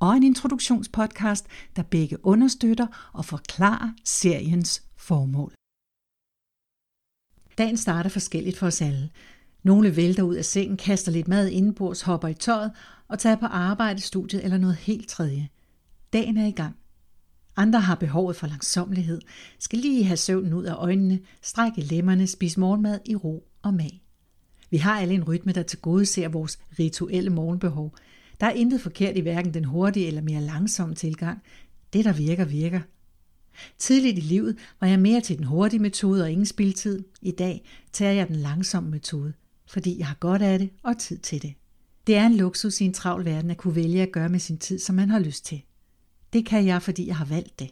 og en introduktionspodcast, der begge understøtter og forklarer seriens formål. Dagen starter forskelligt for os alle. Nogle vælter ud af sengen, kaster lidt mad indenbords, hopper i tøjet og tager på arbejde, studiet eller noget helt tredje. Dagen er i gang. Andre har behovet for langsomlighed, skal lige have søvnen ud af øjnene, strække lemmerne, spise morgenmad i ro og mag. Vi har alle en rytme, der til gode ser vores rituelle morgenbehov – der er intet forkert i hverken den hurtige eller mere langsomme tilgang. Det, der virker, virker. Tidligt i livet var jeg mere til den hurtige metode og ingen spildtid. I dag tager jeg den langsomme metode, fordi jeg har godt af det og tid til det. Det er en luksus i en travl verden at kunne vælge at gøre med sin tid, som man har lyst til. Det kan jeg, fordi jeg har valgt det.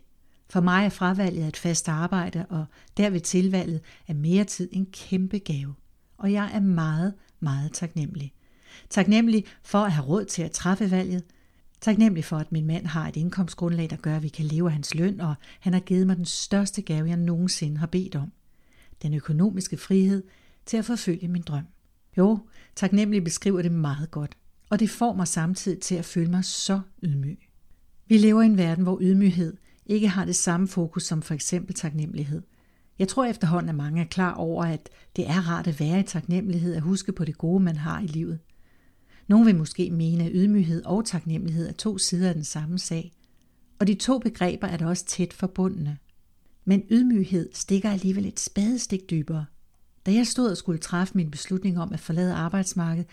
For mig er fravalget af et fast arbejde, og derved tilvalget af mere tid en kæmpe gave. Og jeg er meget, meget taknemmelig. Taknemmelig for at have råd til at træffe valget. Taknemmelig for, at min mand har et indkomstgrundlag, der gør, at vi kan leve af hans løn, og han har givet mig den største gave, jeg nogensinde har bedt om. Den økonomiske frihed til at forfølge min drøm. Jo, taknemmelig beskriver det meget godt, og det får mig samtidig til at føle mig så ydmyg. Vi lever i en verden, hvor ydmyghed ikke har det samme fokus som for eksempel taknemmelighed. Jeg tror efterhånden, at mange er klar over, at det er rart at være i taknemmelighed at huske på det gode, man har i livet. Nogle vil måske mene, at ydmyghed og taknemmelighed er to sider af den samme sag. Og de to begreber er da også tæt forbundne. Men ydmyghed stikker alligevel et spadestik dybere. Da jeg stod og skulle træffe min beslutning om at forlade arbejdsmarkedet,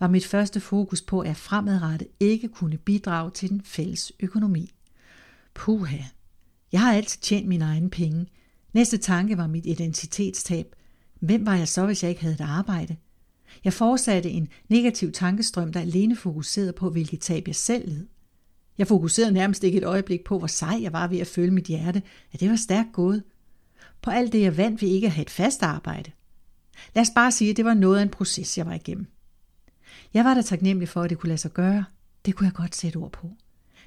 var mit første fokus på, at jeg fremadrettet ikke kunne bidrage til den fælles økonomi. Puha. Jeg har altid tjent mine egne penge. Næste tanke var mit identitetstab. Hvem var jeg så, hvis jeg ikke havde et arbejde? Jeg fortsatte en negativ tankestrøm, der alene fokuserede på, hvilket tab jeg selv led. Jeg fokuserede nærmest ikke et øjeblik på, hvor sej jeg var ved at føle mit hjerte, at det var stærkt gået. På alt det, jeg vandt ved ikke at have et fast arbejde. Lad os bare sige, at det var noget af en proces, jeg var igennem. Jeg var da taknemmelig for, at det kunne lade sig gøre. Det kunne jeg godt sætte ord på.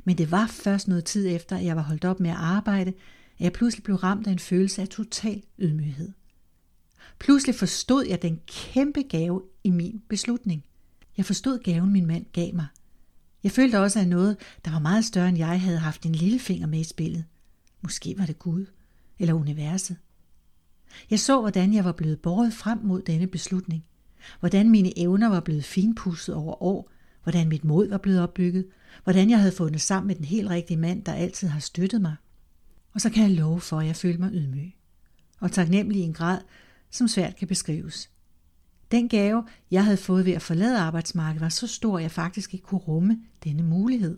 Men det var først noget tid efter, at jeg var holdt op med at arbejde, at jeg pludselig blev ramt af en følelse af total ydmyghed. Pludselig forstod jeg den kæmpe gave i min beslutning. Jeg forstod gaven, min mand gav mig. Jeg følte også, at noget, der var meget større end jeg, havde haft en lille finger med i spillet. Måske var det Gud eller universet. Jeg så, hvordan jeg var blevet båret frem mod denne beslutning. Hvordan mine evner var blevet finpudset over år. Hvordan mit mod var blevet opbygget. Hvordan jeg havde fundet sammen med den helt rigtige mand, der altid har støttet mig. Og så kan jeg love for, at jeg følte mig ydmyg. Og taknemmelig i en grad, som svært kan beskrives. Den gave, jeg havde fået ved at forlade arbejdsmarkedet, var så stor, at jeg faktisk ikke kunne rumme denne mulighed.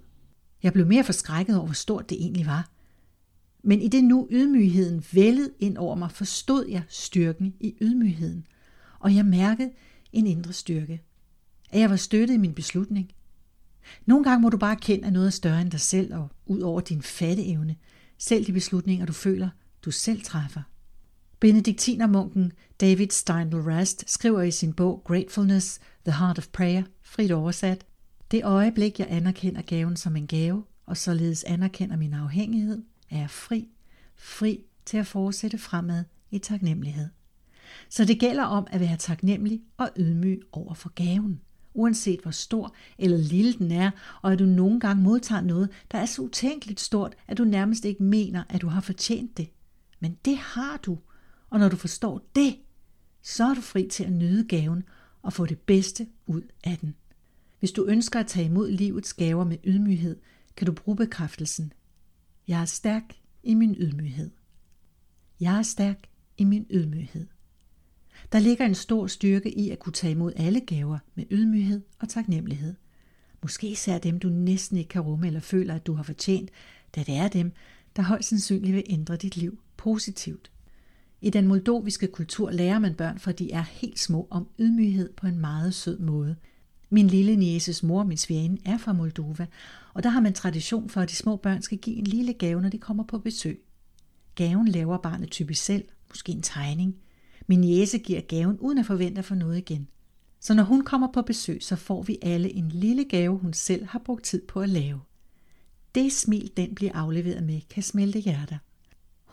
Jeg blev mere forskrækket over, hvor stort det egentlig var. Men i det nu ydmygheden vældede ind over mig, forstod jeg styrken i ydmygheden. Og jeg mærkede en indre styrke. At jeg var støttet i min beslutning. Nogle gange må du bare kende, at noget er større end dig selv og ud over din fatteevne. Selv de beslutninger, du føler, du selv træffer. Benediktinermunken David Steindl Rast skriver i sin bog Gratefulness, The Heart of Prayer, frit oversat, det øjeblik, jeg anerkender gaven som en gave, og således anerkender min afhængighed, er jeg fri, fri til at fortsætte fremad i taknemmelighed. Så det gælder om at være taknemmelig og ydmyg over for gaven, uanset hvor stor eller lille den er, og at du nogle gange modtager noget, der er så utænkeligt stort, at du nærmest ikke mener, at du har fortjent det. Men det har du, og når du forstår det, så er du fri til at nyde gaven og få det bedste ud af den. Hvis du ønsker at tage imod livets gaver med ydmyghed, kan du bruge bekræftelsen. Jeg er stærk i min ydmyghed. Jeg er stærk i min ydmyghed. Der ligger en stor styrke i at kunne tage imod alle gaver med ydmyghed og taknemmelighed. Måske især dem, du næsten ikke kan rumme eller føler, at du har fortjent, da det er dem, der højst sandsynligt vil ændre dit liv positivt. I den moldoviske kultur lærer man børn, for de er helt små, om ydmyghed på en meget sød måde. Min lille nieses mor, min svigerinde, er fra Moldova, og der har man tradition for, at de små børn skal give en lille gave, når de kommer på besøg. Gaven laver barnet typisk selv, måske en tegning. Min niese giver gaven uden at forvente at få noget igen. Så når hun kommer på besøg, så får vi alle en lille gave, hun selv har brugt tid på at lave. Det smil, den bliver afleveret med, kan smelte hjerter.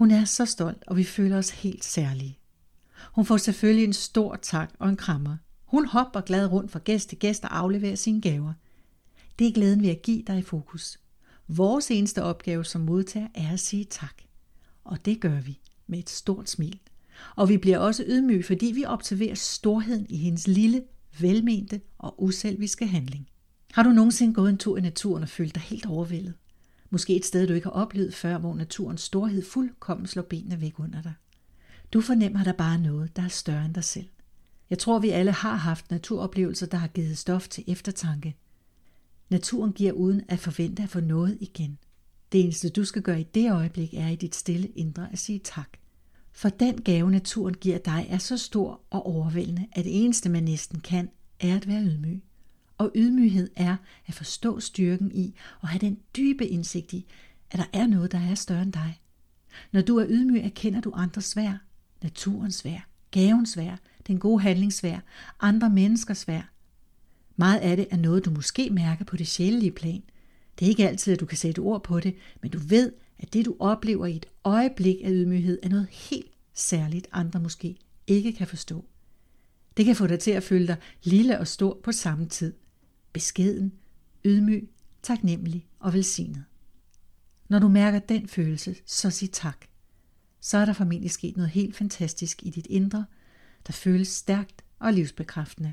Hun er så stolt, og vi føler os helt særlige. Hun får selvfølgelig en stor tak og en krammer. Hun hopper glad rundt fra gæst til gæst og afleverer sine gaver. Det er glæden ved at give dig i fokus. Vores eneste opgave som modtager er at sige tak. Og det gør vi med et stort smil. Og vi bliver også ydmyge, fordi vi observerer storheden i hendes lille, velmente og uselviske handling. Har du nogensinde gået en tur i naturen og følt dig helt overvældet? Måske et sted, du ikke har oplevet før, hvor naturens storhed fuldkommen slår benene væk under dig. Du fornemmer der bare noget, der er større end dig selv. Jeg tror, vi alle har haft naturoplevelser, der har givet stof til eftertanke. Naturen giver uden at forvente at få noget igen. Det eneste, du skal gøre i det øjeblik, er i dit stille indre at sige tak. For den gave, naturen giver dig, er så stor og overvældende, at det eneste, man næsten kan, er at være ydmyg. Og ydmyghed er at forstå styrken i og have den dybe indsigt i, at der er noget, der er større end dig. Når du er ydmyg, erkender du andres værd, naturens værd, gavens værd, den gode handlings værd, andre menneskers værd. Meget af det er noget, du måske mærker på det sjælelige plan. Det er ikke altid, at du kan sætte ord på det, men du ved, at det du oplever i et øjeblik af ydmyghed er noget helt særligt, andre måske ikke kan forstå. Det kan få dig til at føle dig lille og stor på samme tid. Beskeden, ydmyg, taknemmelig og velsignet. Når du mærker den følelse, så sig tak. Så er der formentlig sket noget helt fantastisk i dit indre, der føles stærkt og livsbekræftende.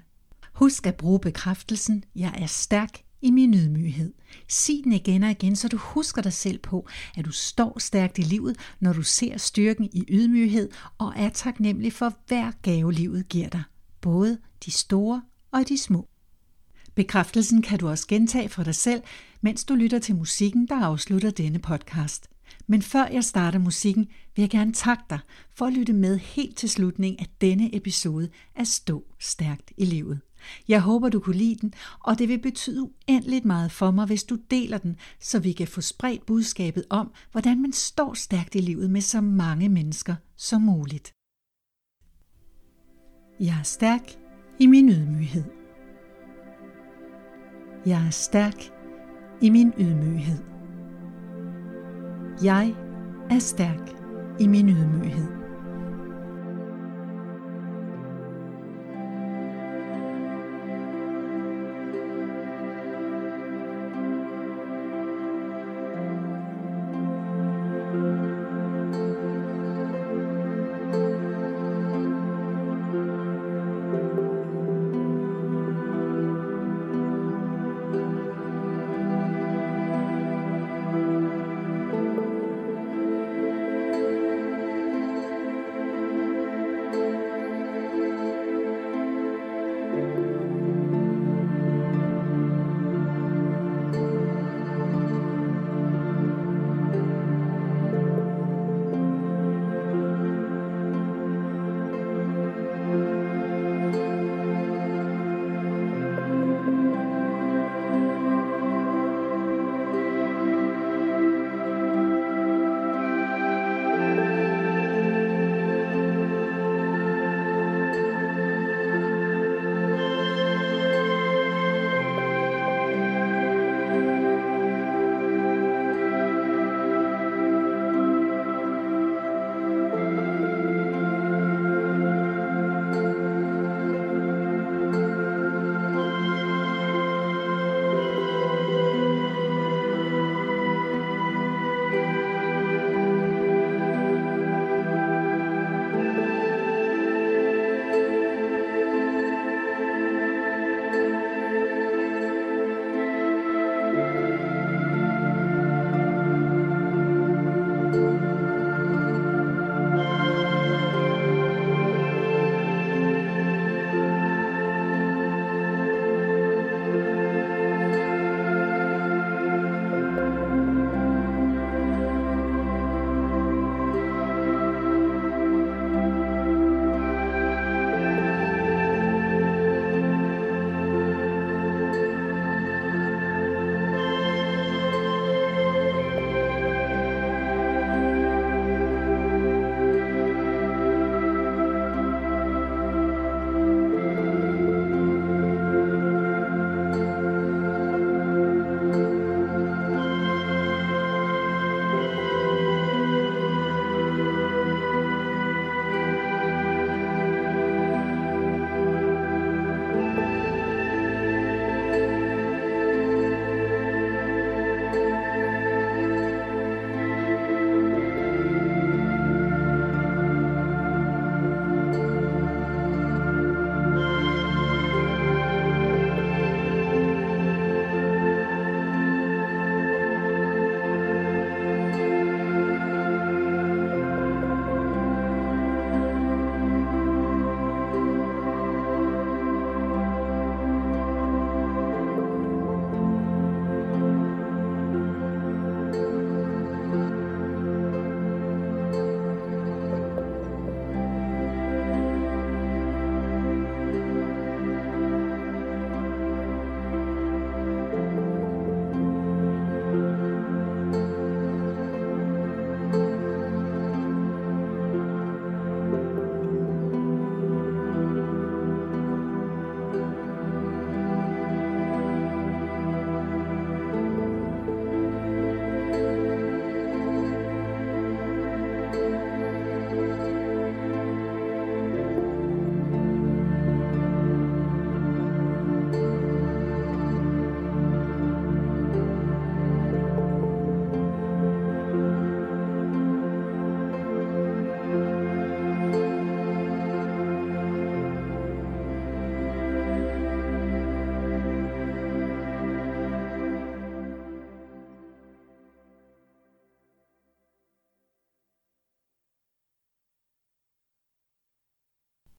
Husk at bruge bekræftelsen, jeg er stærk i min ydmyghed. Sig den igen og igen, så du husker dig selv på, at du står stærkt i livet, når du ser styrken i ydmyghed og er taknemmelig for hver gave livet giver dig, både de store og de små. Bekræftelsen kan du også gentage for dig selv, mens du lytter til musikken, der afslutter denne podcast. Men før jeg starter musikken, vil jeg gerne takke dig for at lytte med helt til slutningen af denne episode af Stå Stærkt i Livet. Jeg håber, du kunne lide den, og det vil betyde uendeligt meget for mig, hvis du deler den, så vi kan få spredt budskabet om, hvordan man står stærkt i livet med så mange mennesker som muligt. Jeg er stærk i min ydmyghed. Jeg er stærk i min ydmyghed. Jeg er stærk i min ydmyghed.